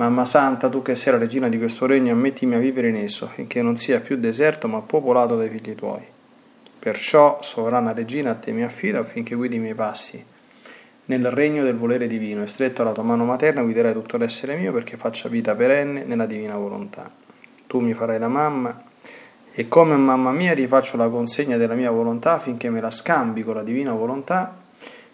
Mamma Santa, tu che sei la regina di questo regno, ammettimi a vivere in esso, finché non sia più deserto ma popolato dai figli tuoi. Perciò, sovrana regina, a te mi affido affinché guidi i miei passi. Nel regno del volere divino, e stretto alla tua mano materna, guiderai tutto l'essere mio perché faccia vita perenne nella divina volontà. Tu mi farai da mamma, e come mamma mia ti faccio la consegna della mia volontà affinché me la scambi con la divina volontà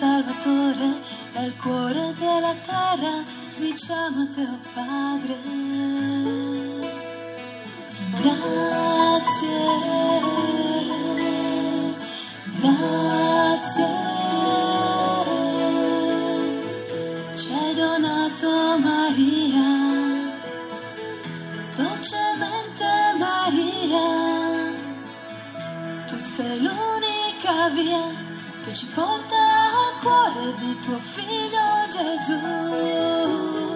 Salvatore, e il cuore della terra, diciamo a te, oh Padre. Grazie, grazie, ci donato Maria, dolcemente Maria, tu sei l'unica via che ci porta al cuore di tuo figlio Gesù.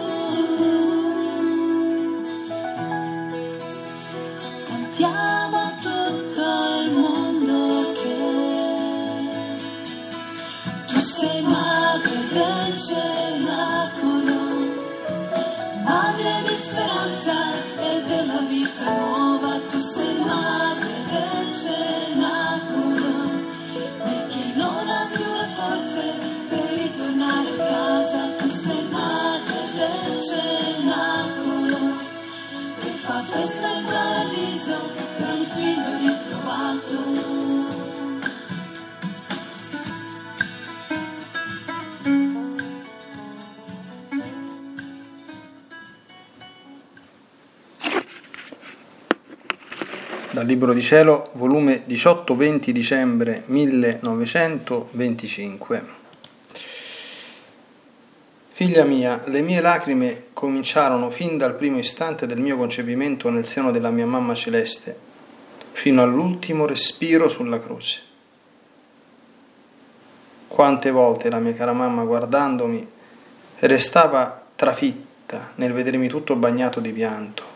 Della vita nuova. Tu sei madre del cenacolo, di chi non ha più le forze per ritornare a casa. Tu sei madre del cenacolo che fa festa in paradiso per ogni figlio ritrovato. Libro di Cielo, volume 18-20 dicembre 1925. Figlia mia, le mie lacrime cominciarono fin dal primo istante del mio concepimento nel seno della mia mamma celeste, fino all'ultimo respiro sulla croce. Quante volte la mia cara mamma, guardandomi, restava trafitta nel vedermi tutto bagnato di pianto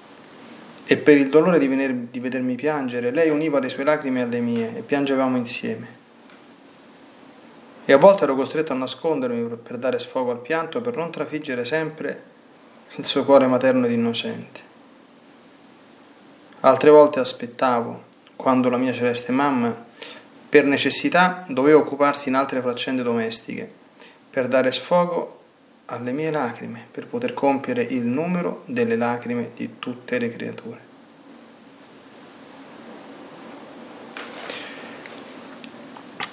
e per il dolore di, vener, di, vedermi piangere, lei univa le sue lacrime alle mie e piangevamo insieme. E a volte ero costretto a nascondermi per dare sfogo al pianto, per non trafiggere sempre il suo cuore materno ed innocente. Altre volte aspettavo, quando la mia celeste mamma, per necessità, doveva occuparsi in altre faccende domestiche, per dare sfogo alle mie lacrime per poter compiere il numero delle lacrime di tutte le creature.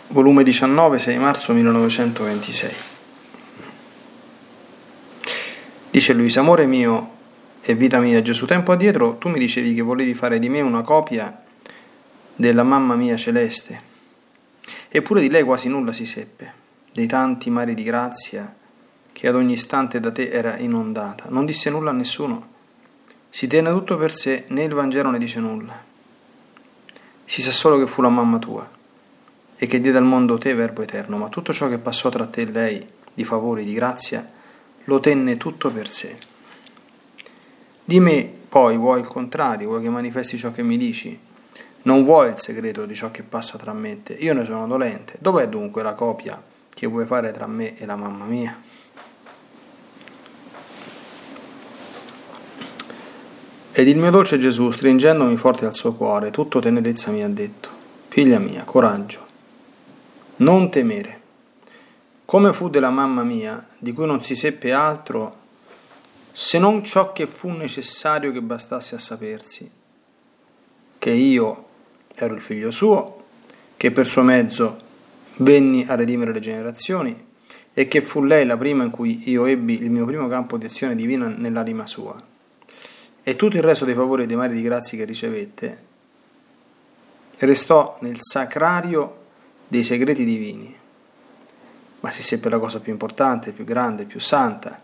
Volume 19, 6 marzo 1926. Dice Luisa, amore mio e vita mia, Gesù, tempo addietro tu mi dicevi che volevi fare di me una copia della mamma mia celeste. Eppure di lei quasi nulla si seppe, dei tanti mari di grazia che ad ogni istante da te era inondata. Non disse nulla a nessuno. Si tenne tutto per sé, né il Vangelo ne dice nulla. Si sa solo che fu la mamma tua e che diede al mondo te, Verbo eterno, ma tutto ciò che passò tra te e lei, di favori, di grazia, lo tenne tutto per sé. Di me, poi, vuoi il contrario, vuoi che manifesti ciò che mi dici? Non vuoi il segreto di ciò che passa tra me e te. Io ne sono dolente. Dov'è dunque la copia che vuoi fare tra me e la mamma mia? Ed il mio dolce Gesù, stringendomi forte al suo cuore, tutto tenerezza mi ha detto, figlia mia, coraggio, non temere. Come fu della mamma mia, di cui non si seppe altro se non ciò che fu necessario che bastasse a sapersi, che io ero il figlio suo, che per suo mezzo venni a redimere le generazioni e che fu lei la prima in cui io ebbi il mio primo campo di azione divina nell'anima sua e tutto il resto dei favori e dei mari di grazie che ricevette restò nel sacrario dei segreti divini. Ma si seppe la cosa più importante, più grande, più santa,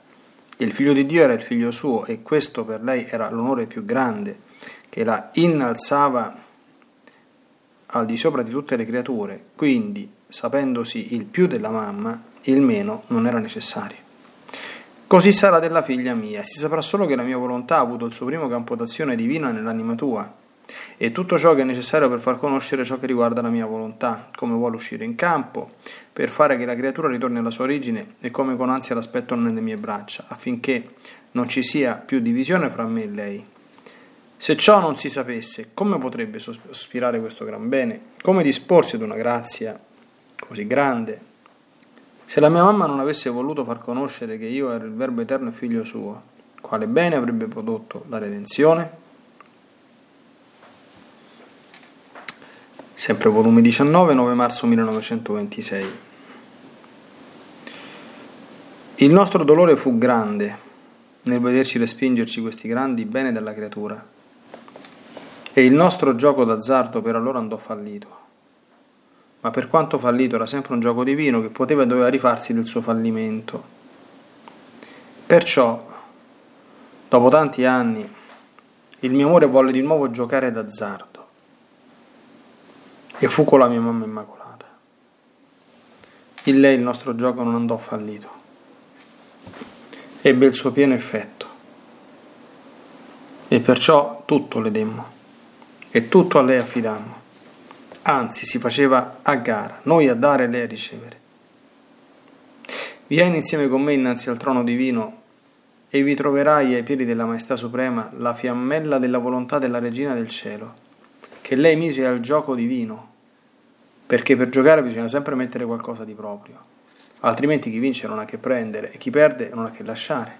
il figlio di Dio era il figlio suo e questo per lei era l'onore più grande, che la innalzava al di sopra di tutte le creature, quindi, sapendosi il più della mamma, il meno non era necessario. Così sarà della figlia mia, si saprà solo che la mia volontà ha avuto il suo primo campo d'azione divina nell'anima tua, e tutto ciò che è necessario per far conoscere ciò che riguarda la mia volontà, come vuole uscire in campo, per fare che la creatura ritorni alla sua origine e come con ansia l'aspetto nelle mie braccia, affinché non ci sia più divisione fra me e lei. Se ciò non si sapesse, come potrebbe sospirare questo gran bene? Come disporsi ad una grazia così grande? Se la mia mamma non avesse voluto far conoscere che io ero il Verbo eterno e figlio suo, quale bene avrebbe prodotto la redenzione? Sempre volume 19, 9 marzo 1926. Il nostro dolore fu grande nel vederci respingerci questi grandi beni della creatura e il nostro gioco d'azzardo per allora andò fallito ma per quanto fallito era sempre un gioco divino che poteva e doveva rifarsi del suo fallimento. Perciò, dopo tanti anni, il mio amore volle di nuovo giocare d'azzardo. E fu con la mia mamma immacolata. In lei il nostro gioco non andò fallito, ebbe il suo pieno effetto. E perciò tutto le demmo. E tutto a lei affidammo anzi si faceva a gara, noi a dare e lei a ricevere. Vieni insieme con me innanzi al trono divino e vi troverai ai piedi della Maestà Suprema la fiammella della volontà della Regina del Cielo, che lei mise al gioco divino, perché per giocare bisogna sempre mettere qualcosa di proprio, altrimenti chi vince non ha che prendere e chi perde non ha che lasciare.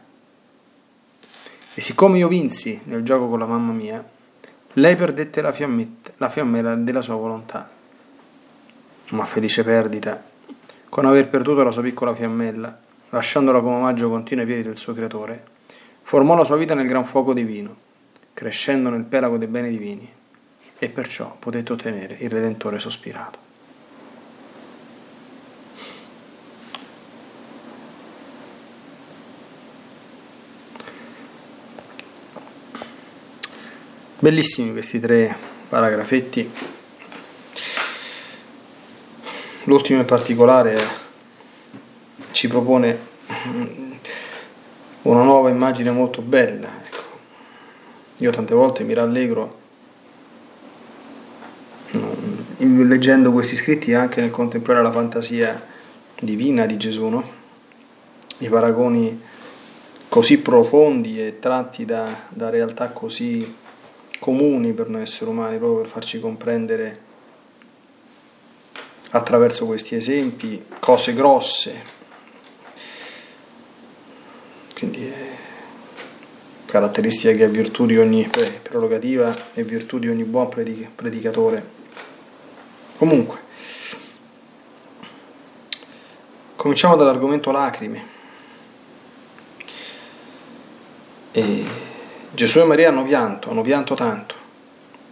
E siccome io vinsi nel gioco con la mamma mia, lei perdette la, la fiammella della sua volontà. Ma felice perdita, con aver perduto la sua piccola fiammella, lasciandola come omaggio continuo ai piedi del suo creatore, formò la sua vita nel gran fuoco divino, crescendo nel pelago dei beni divini, e perciò potette ottenere il Redentore sospirato. Bellissimi questi tre paragrafetti. L'ultimo in particolare ci propone una nuova immagine molto bella. Ecco. Io tante volte mi rallegro leggendo questi scritti anche nel contemplare la fantasia divina di Gesù, no? i paragoni così profondi e tratti da, da realtà così comuni per noi esseri umani, proprio per farci comprendere attraverso questi esempi cose grosse. Quindi è caratteristica che è virtù di ogni prerogativa e virtù di ogni buon predicatore. Comunque, cominciamo dall'argomento lacrime. E Gesù e Maria hanno pianto, hanno pianto tanto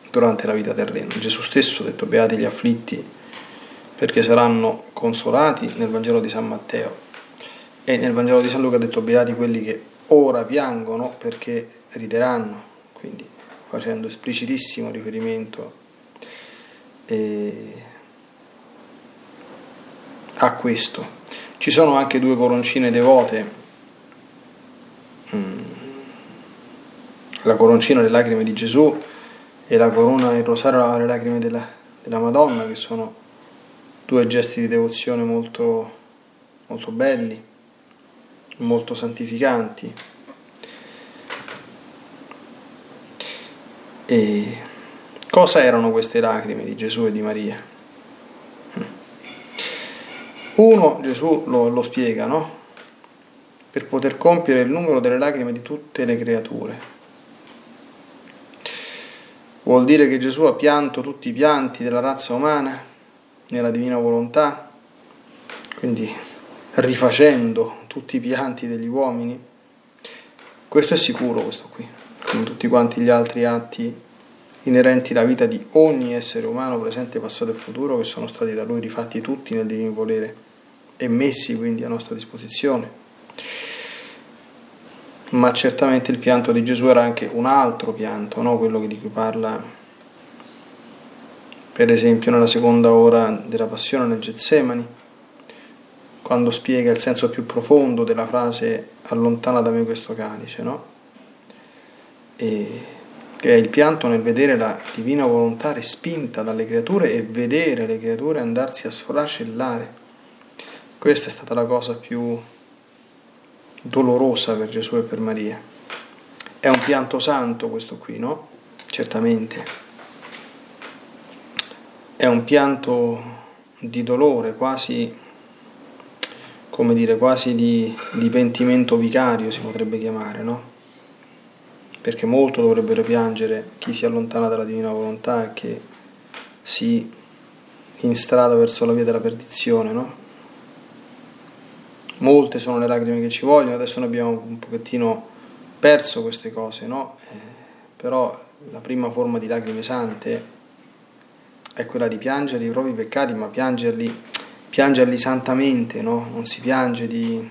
durante la vita terrena. Gesù stesso ha detto beati gli afflitti perché saranno consolati nel Vangelo di San Matteo e nel Vangelo di San Luca ha detto beati quelli che ora piangono perché rideranno, quindi facendo esplicitissimo riferimento eh, a questo. Ci sono anche due coroncine devote. Mm la coroncina le lacrime di Gesù e la corona, il rosario le lacrime della, della Madonna, che sono due gesti di devozione molto molto belli, molto santificanti. E cosa erano queste lacrime di Gesù e di Maria? Uno, Gesù lo, lo spiega, no? Per poter compiere il numero delle lacrime di tutte le creature. Vuol dire che Gesù ha pianto tutti i pianti della razza umana nella divina volontà, quindi rifacendo tutti i pianti degli uomini. Questo è sicuro, questo qui, come tutti quanti gli altri atti inerenti alla vita di ogni essere umano, presente, passato e futuro, che sono stati da lui rifatti tutti nel divino volere e messi quindi a nostra disposizione. Ma certamente il pianto di Gesù era anche un altro pianto, no? quello di cui parla per esempio nella seconda ora della passione nel Getsemani, quando spiega il senso più profondo della frase allontana da me questo calice, no? E che è il pianto nel vedere la divina volontà respinta dalle creature e vedere le creature andarsi a sfracellare. Questa è stata la cosa più dolorosa per Gesù e per Maria. È un pianto santo questo qui, no? Certamente è un pianto di dolore, quasi, come dire, quasi di, di pentimento vicario si potrebbe chiamare, no? Perché molto dovrebbero piangere chi si allontana dalla divina volontà e che si instrada verso la via della perdizione, no? Molte sono le lacrime che ci vogliono, adesso noi abbiamo un pochettino perso queste cose, no? Eh, però la prima forma di lacrime sante è quella di piangere i propri peccati, ma piangerli, piangerli santamente, no? non si piange di,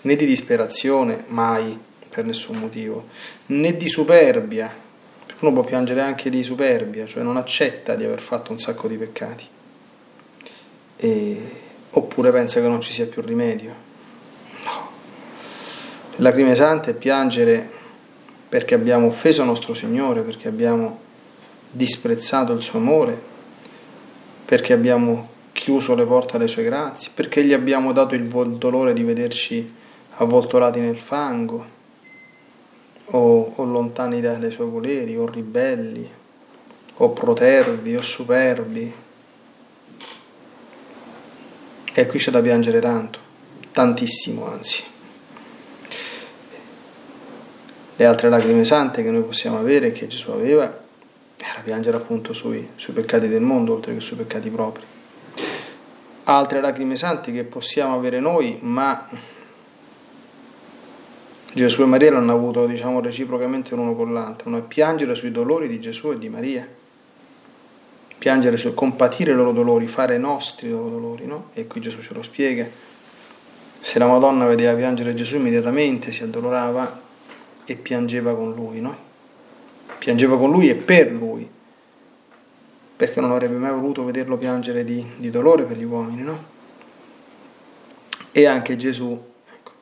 né di disperazione, mai, per nessun motivo, né di superbia, uno può piangere anche di superbia, cioè non accetta di aver fatto un sacco di peccati, e, oppure pensa che non ci sia più rimedio. Lacrime sante è piangere perché abbiamo offeso nostro Signore, perché abbiamo disprezzato il suo amore, perché abbiamo chiuso le porte alle sue grazie, perché gli abbiamo dato il dolore di vederci avvoltolati nel fango, o, o lontani dai suoi voleri, o ribelli, o protervi, o superbi. E qui c'è da piangere tanto, tantissimo anzi. Le altre lacrime sante che noi possiamo avere, che Gesù aveva, era piangere appunto sui, sui peccati del mondo oltre che sui peccati propri. Altre lacrime santi che possiamo avere noi, ma Gesù e Maria l'hanno avuto diciamo reciprocamente l'uno con l'altro, no? piangere sui dolori di Gesù e di Maria, piangere su, compatire i loro dolori, fare nostri i loro dolori, no? E qui Gesù ce lo spiega. Se la Madonna vedeva piangere Gesù immediatamente si addolorava e piangeva con lui, no? piangeva con lui e per lui, perché non avrebbe mai voluto vederlo piangere di, di dolore per gli uomini, no? E anche Gesù ecco,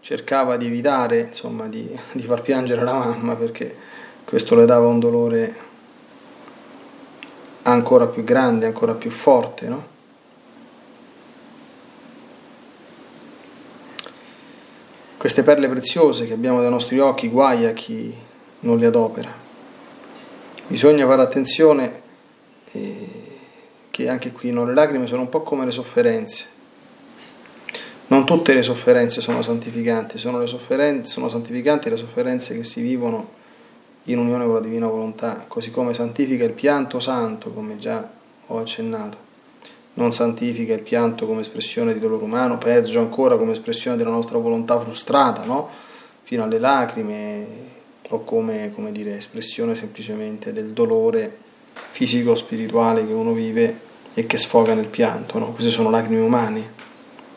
cercava di evitare, insomma, di, di far piangere la mamma perché questo le dava un dolore ancora più grande, ancora più forte, no? Queste perle preziose che abbiamo dai nostri occhi, guai a chi non le adopera. Bisogna fare attenzione eh, che anche qui no, le lacrime sono un po' come le sofferenze. Non tutte le sofferenze sono santificanti, sono, sono santificanti le sofferenze che si vivono in unione con la divina volontà, così come santifica il pianto santo, come già ho accennato. Non santifica il pianto come espressione di dolore umano, peggio ancora come espressione della nostra volontà frustrata, no? fino alle lacrime, o come, come dire, espressione semplicemente del dolore fisico-spirituale che uno vive e che sfoga nel pianto. No? Queste sono lacrime umane,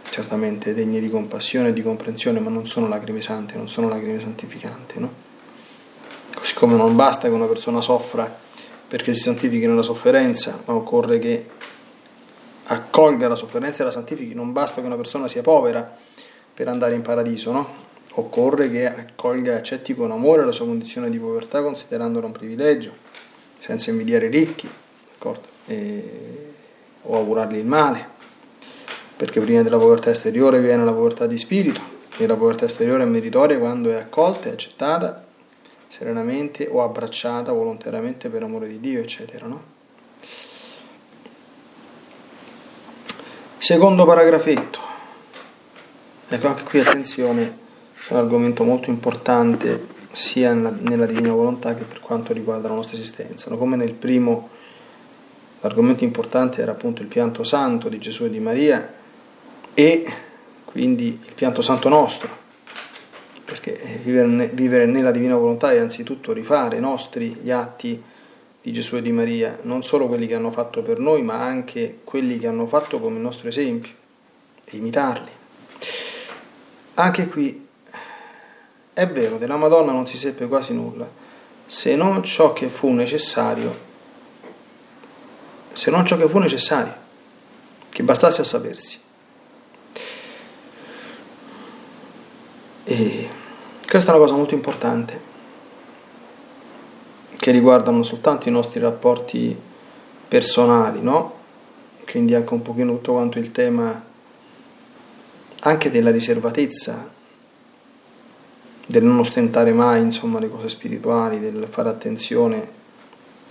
certamente degne di compassione e di comprensione, ma non sono lacrime sante, non sono lacrime santificanti. No? Così come non basta che una persona soffra perché si santifichi nella sofferenza, ma occorre che accolga la sofferenza e la santifichi. Non basta che una persona sia povera per andare in paradiso, no? Occorre che accolga e accetti con amore la sua condizione di povertà considerandola un privilegio, senza invidiare i ricchi, e, o augurargli il male, perché prima della povertà esteriore viene la povertà di spirito, e la povertà esteriore è meritoria quando è accolta e accettata serenamente o abbracciata volontariamente per amore di Dio, eccetera. No? Secondo paragrafetto. Ecco, anche qui attenzione, è un argomento molto importante sia nella divina volontà che per quanto riguarda la nostra esistenza. No? Come nel primo l'argomento importante era appunto il pianto santo di Gesù e di Maria e quindi il pianto santo nostro, perché vivere, vivere nella divina volontà è anzitutto rifare i nostri gli atti di Gesù e di Maria, non solo quelli che hanno fatto per noi, ma anche quelli che hanno fatto come il nostro esempio, e imitarli. Anche qui è vero, della Madonna non si seppe quasi nulla, se non ciò che fu necessario, se non ciò che fu necessario, che bastasse a sapersi. E questa è una cosa molto importante, che riguarda non soltanto i nostri rapporti personali, no? Quindi anche un pochino tutto quanto il tema anche della riservatezza, del non ostentare mai, insomma, le cose spirituali, del fare attenzione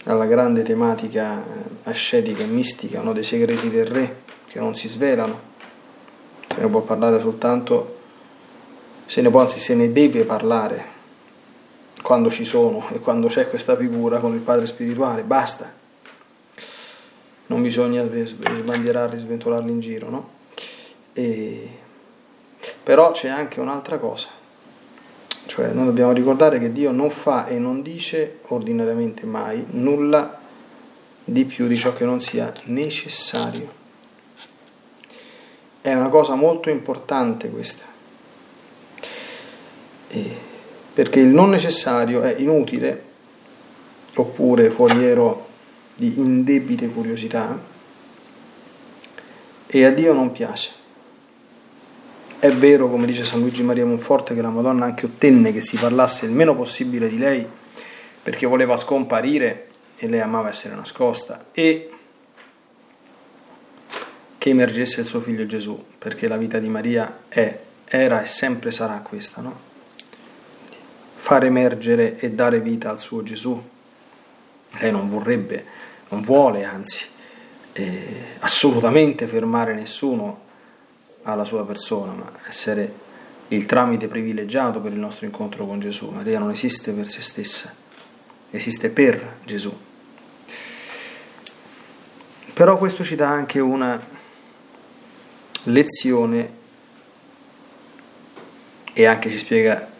alla grande tematica eh, ascetica e mistica, no? dei segreti del re che non si svelano. Se ne può parlare soltanto se ne può, anzi se ne deve parlare quando ci sono e quando c'è questa figura con il padre spirituale, basta. Non bisogna sbandierarli, sventolarli in giro, no? E... Però c'è anche un'altra cosa, cioè noi dobbiamo ricordare che Dio non fa e non dice ordinariamente mai nulla di più di ciò che non sia necessario. È una cosa molto importante questa perché il non necessario è inutile oppure foriero di indebite curiosità e a Dio non piace. È vero, come dice San Luigi Maria Monforte, che la Madonna anche ottenne che si parlasse il meno possibile di lei perché voleva scomparire e lei amava essere nascosta e che emergesse il suo figlio Gesù, perché la vita di Maria è, era e sempre sarà questa, no? Far emergere e dare vita al suo Gesù. Lei non vorrebbe, non vuole anzi eh, assolutamente fermare nessuno alla sua persona, ma essere il tramite privilegiato per il nostro incontro con Gesù. Maria non esiste per se stessa, esiste per Gesù. Però questo ci dà anche una lezione e anche ci spiega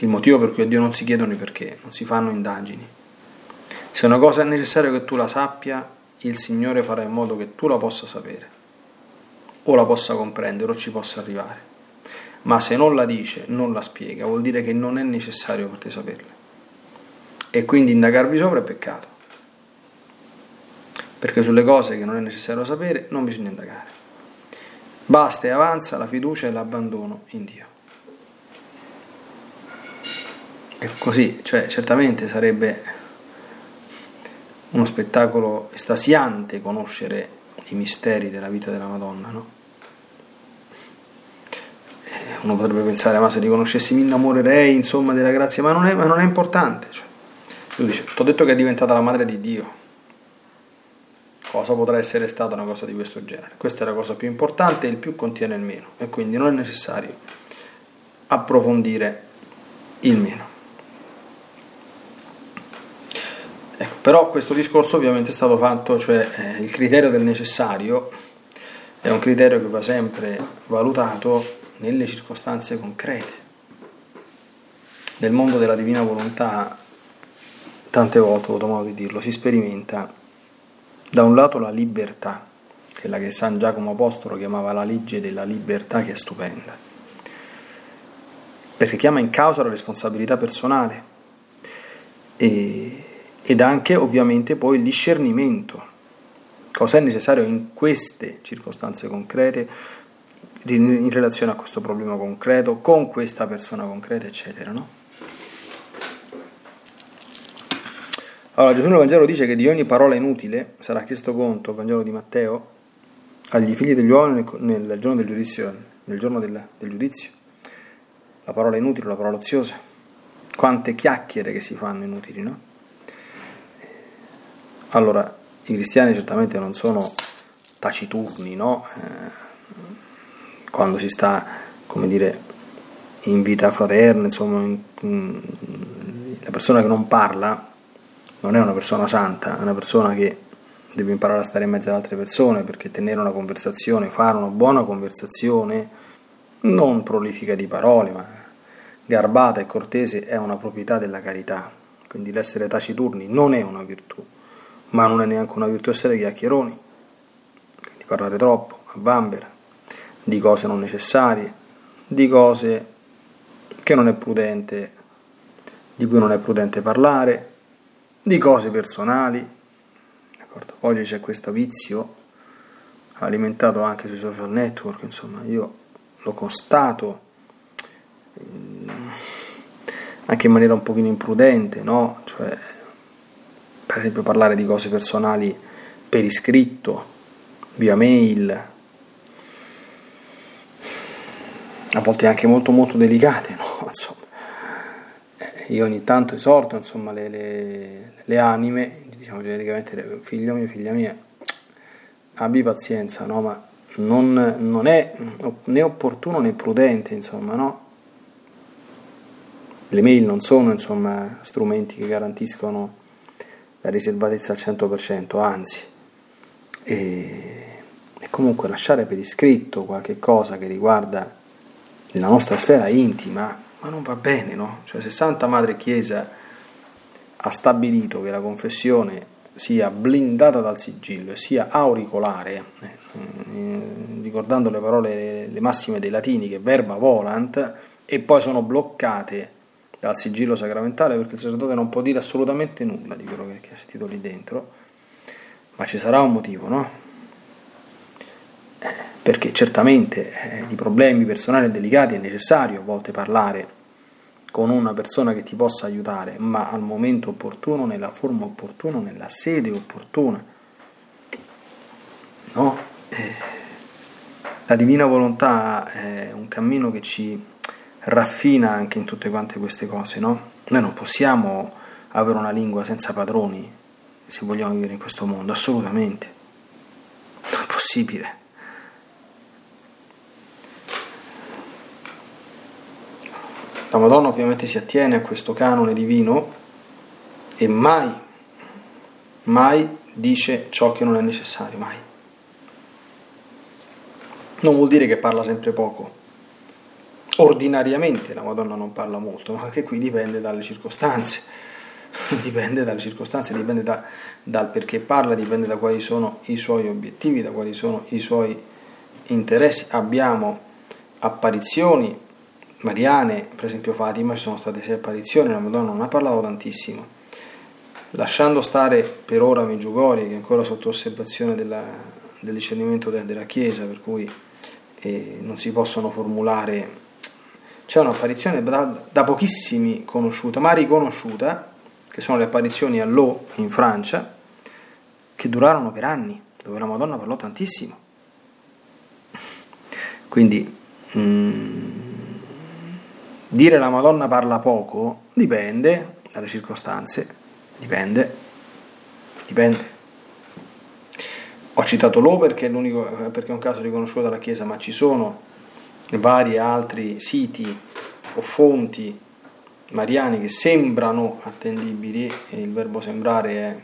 il motivo per cui a Dio non si chiedono i perché, non si fanno indagini. Se una cosa è necessario che tu la sappia, il Signore farà in modo che tu la possa sapere, o la possa comprendere, o ci possa arrivare. Ma se non la dice, non la spiega, vuol dire che non è necessario per te saperla. E quindi indagarvi sopra è peccato. Perché sulle cose che non è necessario sapere non bisogna indagare. Basta e avanza la fiducia e l'abbandono in Dio. E così, cioè, certamente sarebbe uno spettacolo estasiante conoscere i misteri della vita della Madonna, no? Uno potrebbe pensare, ma se li conoscessi mi innamorerei, insomma, della grazia, ma non è, ma non è importante. Cioè, lui dice, ti ho detto che è diventata la madre di Dio. Cosa potrà essere stata una cosa di questo genere? Questa è la cosa più importante il più contiene il meno, e quindi non è necessario approfondire il meno. Però questo discorso ovviamente è stato fatto, cioè eh, il criterio del necessario è un criterio che va sempre valutato nelle circostanze concrete. Nel mondo della divina volontà, tante volte ho avuto modo di dirlo, si sperimenta da un lato la libertà, quella che San Giacomo Apostolo chiamava la legge della libertà, che è stupenda, perché chiama in causa la responsabilità personale e ed anche ovviamente poi il discernimento. Cosa è necessario in queste circostanze concrete, in relazione a questo problema concreto, con questa persona concreta, eccetera. No? Allora Gesù nel Vangelo dice che di ogni parola inutile sarà chiesto conto, Vangelo di Matteo, agli figli degli uomini nel, nel giorno del giudizio, nel giorno del, del giudizio. La parola inutile, la parola oziosa. Quante chiacchiere che si fanno inutili, no? Allora, i cristiani certamente non sono taciturni, no? Eh, quando si sta, come dire, in vita fraterna, insomma, in, in, la persona che non parla non è una persona santa, è una persona che deve imparare a stare in mezzo ad altre persone perché tenere una conversazione, fare una buona conversazione, non prolifica di parole, ma garbata e cortese è una proprietà della carità. Quindi l'essere taciturni non è una virtù, ma non è neanche una virtù essere chiacchieroni, quindi parlare troppo, a bambera, di cose non necessarie, di cose che non è prudente, di cui non è prudente parlare, di cose personali. D'accordo? Oggi c'è questo vizio alimentato anche sui social network, insomma, io lo constato anche in maniera un pochino imprudente, no? Cioè, per esempio parlare di cose personali per iscritto, via mail, a volte anche molto molto delicate, no? Insomma, io ogni tanto esorto insomma, le, le, le, anime, diciamo genericamente figlio mio, figlia mia, abbi pazienza, no? ma non, non, è né opportuno né prudente, insomma, no? Le mail non sono insomma, strumenti che garantiscono la riservatezza al 100%, anzi, e, e comunque lasciare per iscritto qualche cosa che riguarda la nostra sfera intima ma non va bene, no? Cioè se Santa Madre Chiesa ha stabilito che la confessione sia blindata dal sigillo e sia auricolare, eh, ricordando le parole, le massime dei latini che verba volant, e poi sono bloccate dal sigillo sacramentale perché il sacerdote non può dire assolutamente nulla di quello che, che ha sentito lì dentro, ma ci sarà un motivo, no? perché certamente eh, di problemi personali e delicati è necessario a volte parlare con una persona che ti possa aiutare, ma al momento opportuno, nella forma opportuna, nella sede opportuna. No? Eh, la divina volontà è un cammino che ci raffina anche in tutte quante queste cose, no? Noi non possiamo avere una lingua senza padroni se vogliamo vivere in questo mondo, assolutamente. Non è possibile. La Madonna ovviamente si attiene a questo canone divino e mai, mai dice ciò che non è necessario, mai. Non vuol dire che parla sempre poco. Ordinariamente la Madonna non parla molto, ma anche qui dipende dalle circostanze. dipende dalle circostanze, dipende da, dal perché parla, dipende da quali sono i suoi obiettivi, da quali sono i suoi interessi. Abbiamo apparizioni mariane, per esempio Fatima, ci sono state sei apparizioni, la Madonna non ha parlato tantissimo. Lasciando stare per ora Meggiugori, che è ancora sotto osservazione della, del discernimento de, della Chiesa, per cui eh, non si possono formulare. C'è un'apparizione da, pochissimi conosciuta, ma riconosciuta, che sono le apparizioni a L'O in Francia, che durarono per anni, dove la Madonna parlò tantissimo. Quindi. Mm, Dire la Madonna parla poco dipende dalle circostanze, dipende, dipende. Ho citato Lo perché è, perché è un caso riconosciuto dalla Chiesa, ma ci sono vari altri siti o fonti mariani che sembrano attendibili, il verbo sembrare è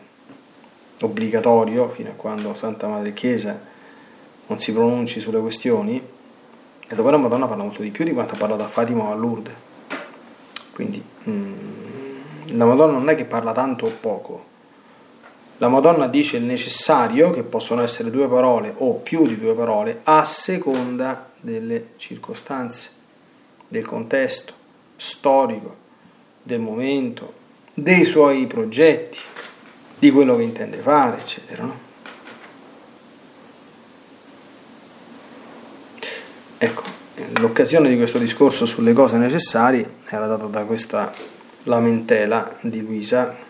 obbligatorio fino a quando Santa Madre Chiesa non si pronunci sulle questioni, e dove la Madonna parla molto di più di quanto ha parlato a Fatima o a Lourdes. Quindi mm, la Madonna non è che parla tanto o poco. La Madonna dice il necessario, che possono essere due parole o più di due parole, a seconda delle circostanze, del contesto storico, del momento, dei suoi progetti, di quello che intende fare, eccetera. No? Ecco, l'occasione di questo discorso sulle cose necessarie era data da questa lamentela di Luisa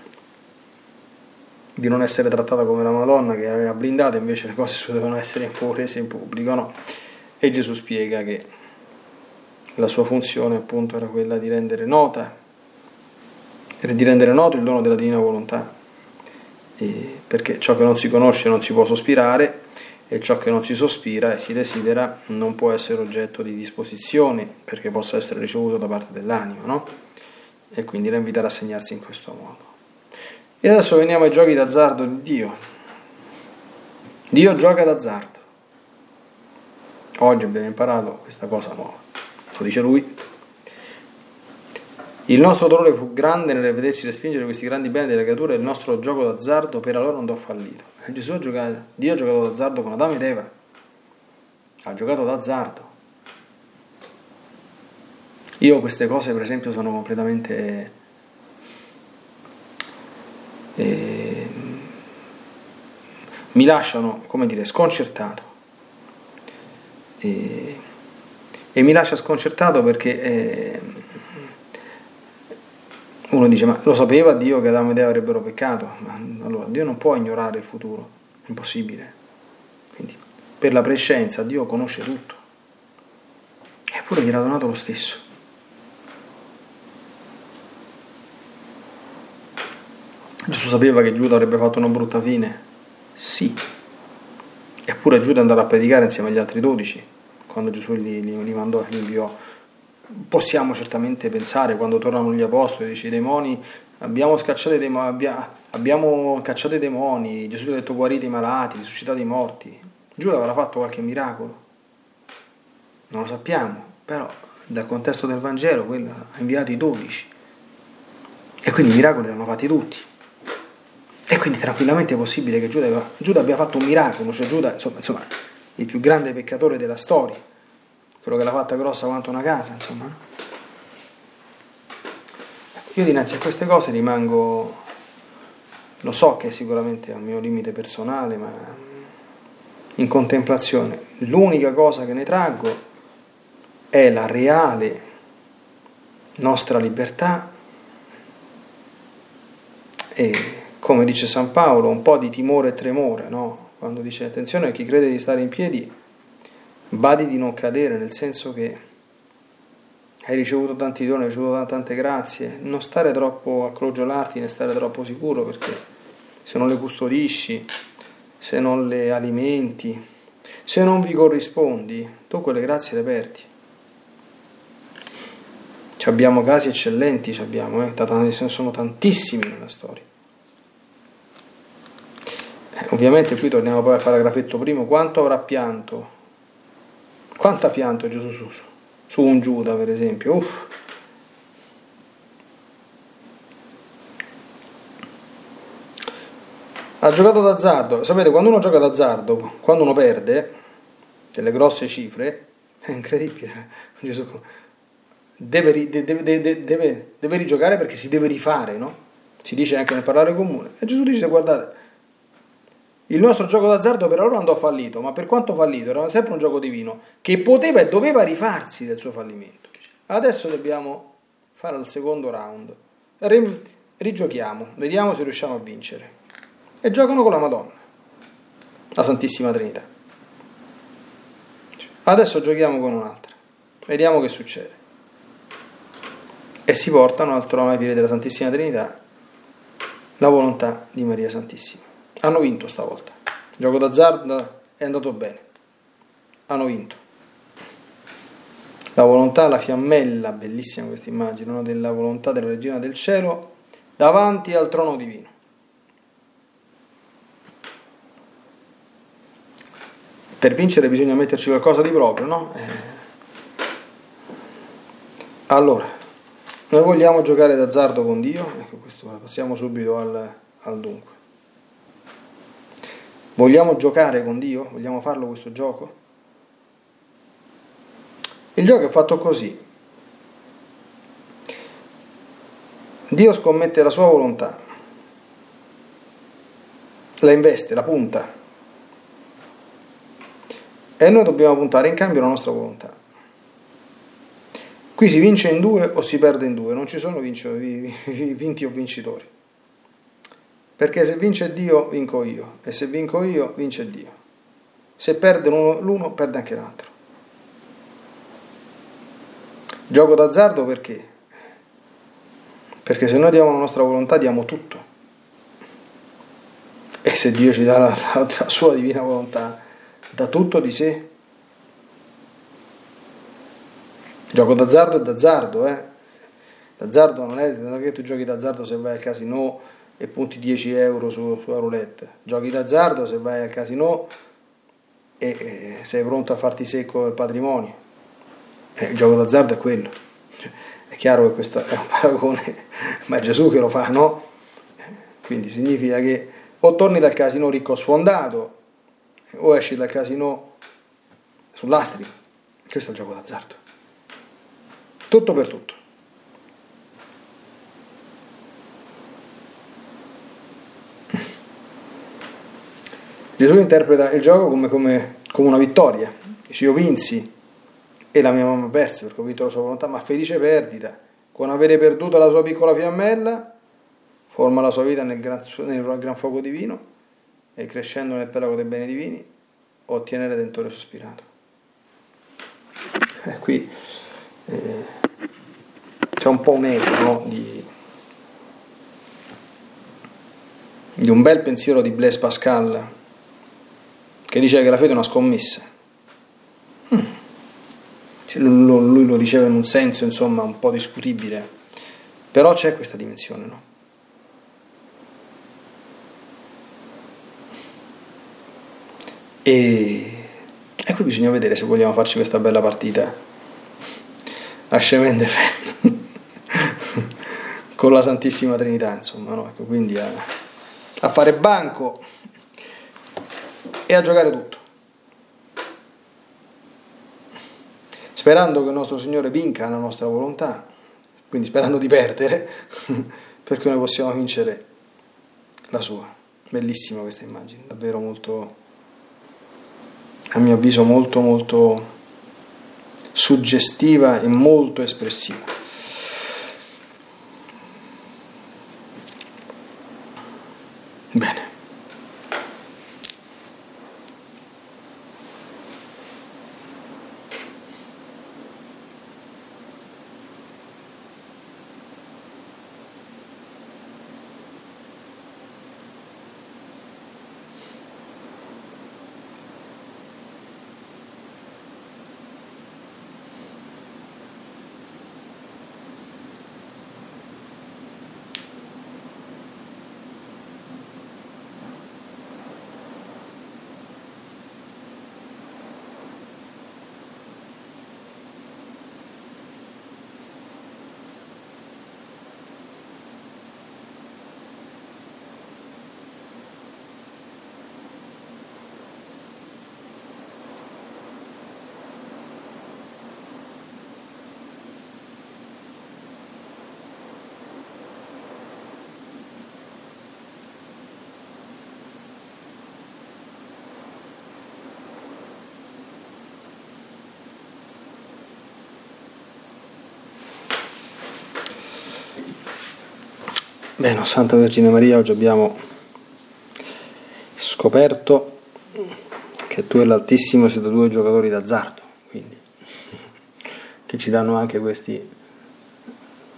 di non essere trattata come la Madonna che aveva blindato, invece le cose dovevano essere rese in pubblico, no? E Gesù spiega che la sua funzione appunto era quella di rendere nota, di rendere noto il dono della divina volontà, e perché ciò che non si conosce non si può sospirare e ciò che non si sospira e si desidera non può essere oggetto di disposizione perché possa essere ricevuto da parte dell'anima, no? E quindi la invitare a segnarsi in questo modo. E adesso veniamo ai giochi d'azzardo di Dio. Dio gioca d'azzardo. Oggi abbiamo imparato questa cosa nuova. Lo dice lui. Il nostro dolore fu grande nel vederci respingere questi grandi beni delle creature e il nostro gioco d'azzardo per allora andò fallito. E Gesù ha giocato, Dio ha giocato d'azzardo con Adamo ed Eva. Ha giocato d'azzardo. Io queste cose per esempio sono completamente... Eh, mi lasciano, come dire, sconcertato. E, e mi lascia sconcertato perché... Eh, uno dice, ma lo sapeva Dio che Adamo ed Eva avrebbero peccato? Ma allora Dio non può ignorare il futuro, è impossibile. Quindi, per la prescienza Dio conosce tutto. Eppure gli era donato lo stesso. Gesù sapeva che Giuda avrebbe fatto una brutta fine? Sì. Eppure Giuda è andato a predicare insieme agli altri dodici, quando Gesù li, li, li mandò, li inviò possiamo certamente pensare quando tornano gli apostoli, dice i demoni, abbiamo scacciato i demoni, abbiamo cacciato i demoni, Gesù ha detto guarite i malati, risuscitate i morti. Giuda avrà fatto qualche miracolo? Non lo sappiamo, però dal contesto del Vangelo quello ha inviato i dodici e quindi i miracoli li hanno fatti tutti. E quindi tranquillamente è possibile che Giuda, Giuda abbia fatto un miracolo, cioè Giuda insomma, insomma il più grande peccatore della storia quello che l'ha fatta grossa quanto una casa, insomma. Io dinanzi a queste cose rimango, lo so che sicuramente è un mio limite personale, ma in contemplazione. L'unica cosa che ne traggo è la reale nostra libertà e, come dice San Paolo, un po' di timore e tremore, no? Quando dice attenzione a chi crede di stare in piedi badi di non cadere, nel senso che hai ricevuto tanti doni, hai ricevuto tante grazie, non stare troppo a crogiolarti né stare troppo sicuro perché se non le custodisci, se non le alimenti, se non vi corrispondi, tu quelle grazie le perdi. Ci abbiamo casi eccellenti, ci abbiamo, eh? sono tantissimi nella storia. Ovviamente qui torniamo poi al paragrafetto primo, quanto avrà pianto quanto ha pianto Gesù su, su un Giuda, per esempio? Uff. Ha giocato d'azzardo. Sapete, quando uno gioca d'azzardo, quando uno perde delle grosse cifre, è incredibile. Gesù deve, deve, deve, deve rigiocare perché si deve rifare, no? Si dice anche nel parlare comune. E Gesù dice, guardate, il nostro gioco d'azzardo per allora andò fallito, ma per quanto fallito era sempre un gioco divino che poteva e doveva rifarsi del suo fallimento. Adesso dobbiamo fare il secondo round. rigiochiamo, vediamo se riusciamo a vincere. E giocano con la Madonna, la Santissima Trinità. Adesso giochiamo con un'altra, vediamo che succede. E si portano al trono ai piedi della Santissima Trinità la volontà di Maria Santissima. Hanno vinto stavolta. Il gioco d'azzardo è andato bene. Hanno vinto. La volontà, la fiammella, bellissima questa immagine, no? della volontà della regina del cielo davanti al trono divino. Per vincere bisogna metterci qualcosa di proprio, no? Eh. Allora, noi vogliamo giocare d'azzardo con Dio, ecco questo, passiamo subito al, al dunque. Vogliamo giocare con Dio? Vogliamo farlo questo gioco? Il gioco è fatto così. Dio scommette la sua volontà, la investe, la punta. E noi dobbiamo puntare in cambio la nostra volontà. Qui si vince in due o si perde in due, non ci sono vinti o vincitori. Perché se vince Dio, vinco io, e se vinco io, vince Dio. Se perde l'uno, perde anche l'altro. Gioco d'azzardo perché? Perché se noi diamo la nostra volontà, diamo tutto. E se Dio ci dà la, la, la sua divina volontà, dà tutto di sé. Gioco d'azzardo è d'azzardo, eh? D'azzardo non è, non è che tu giochi d'azzardo se vai al casino e punti 10 euro su, sulla roulette. Giochi d'azzardo se vai al casino e, e sei pronto a farti secco il patrimonio. Eh, il gioco d'azzardo è quello. È chiaro che questo è un paragone, ma è Gesù che lo fa, no? Quindi significa che o torni dal casino ricco sfondato o esci dal casino sull'astrico. Questo è il gioco d'azzardo. Tutto per tutto. Gesù interpreta il gioco come, come, come una vittoria. Dice io vinsi e la mia mamma perse perché ho vinto la sua volontà, ma felice perdita. Con avere perduto la sua piccola fiammella, forma la sua vita nel gran, nel gran fuoco divino e crescendo nel pelago dei beni divini ottiene Redentore sospirato. Eh, qui eh, c'è un po' un eco no? di, di un bel pensiero di Blaise Pascal che dice che la fede è una scommessa. Hmm. Lui lo diceva in un senso insomma un po' discutibile, però c'è questa dimensione, no? E, e qui bisogna vedere se vogliamo farci questa bella partita a Scevende con la Santissima Trinità, insomma, no? ecco, quindi a, a fare banco e a giocare tutto. Sperando che il nostro Signore vinca la nostra volontà, quindi sperando di perdere, perché noi possiamo vincere la sua. Bellissima questa immagine, davvero molto a mio avviso molto molto suggestiva e molto espressiva. Bene. Bene, Santa Vergine Maria, oggi abbiamo scoperto che tu e l'Altissimo siete due giocatori d'azzardo, quindi che ci danno anche questi,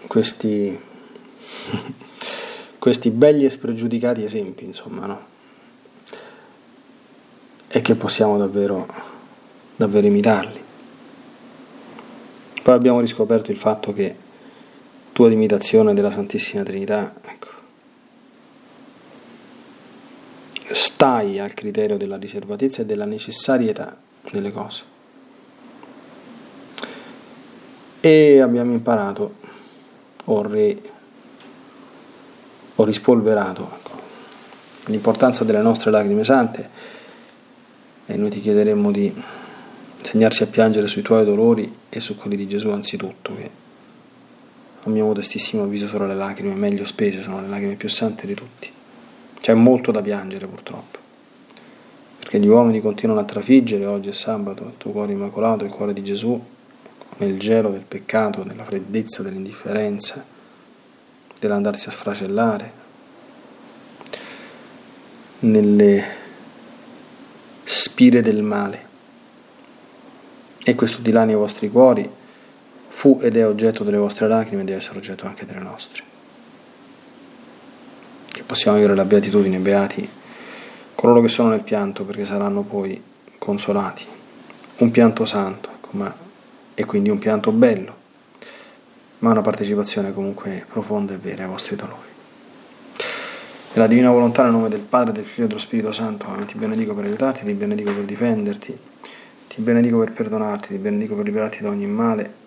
questi, questi belli e spregiudicati esempi, insomma, no? E che possiamo davvero, davvero imitarli. Poi abbiamo riscoperto il fatto che tua imitazione della Santissima Trinità, ecco. stai al criterio della riservatezza e della necessarietà delle cose. E abbiamo imparato, o, re, o rispolverato, ecco, l'importanza delle nostre lacrime sante e noi ti chiederemmo di insegnarsi a piangere sui tuoi dolori e su quelli di Gesù anzitutto. Che a mio modestissimo avviso sono le lacrime meglio spese, sono le lacrime più sante di tutti. C'è molto da piangere purtroppo, perché gli uomini continuano a trafiggere, oggi è sabato, il tuo cuore immacolato, il cuore di Gesù, nel gelo del peccato, nella freddezza dell'indifferenza, dell'andarsi a sfracellare. nelle spire del male. E questo dilani ai vostri cuori fu ed è oggetto delle vostre lacrime deve essere oggetto anche delle nostre. Che possiamo avere la beatitudine, beati coloro che sono nel pianto, perché saranno poi consolati. Un pianto santo, ecco, ma, e quindi un pianto bello, ma una partecipazione comunque profonda e vera ai vostri dolori. E la divina volontà nel nome del Padre, del Figlio e dello Spirito Santo, ti benedico per aiutarti, ti benedico per difenderti, ti benedico per perdonarti, ti benedico per liberarti da ogni male,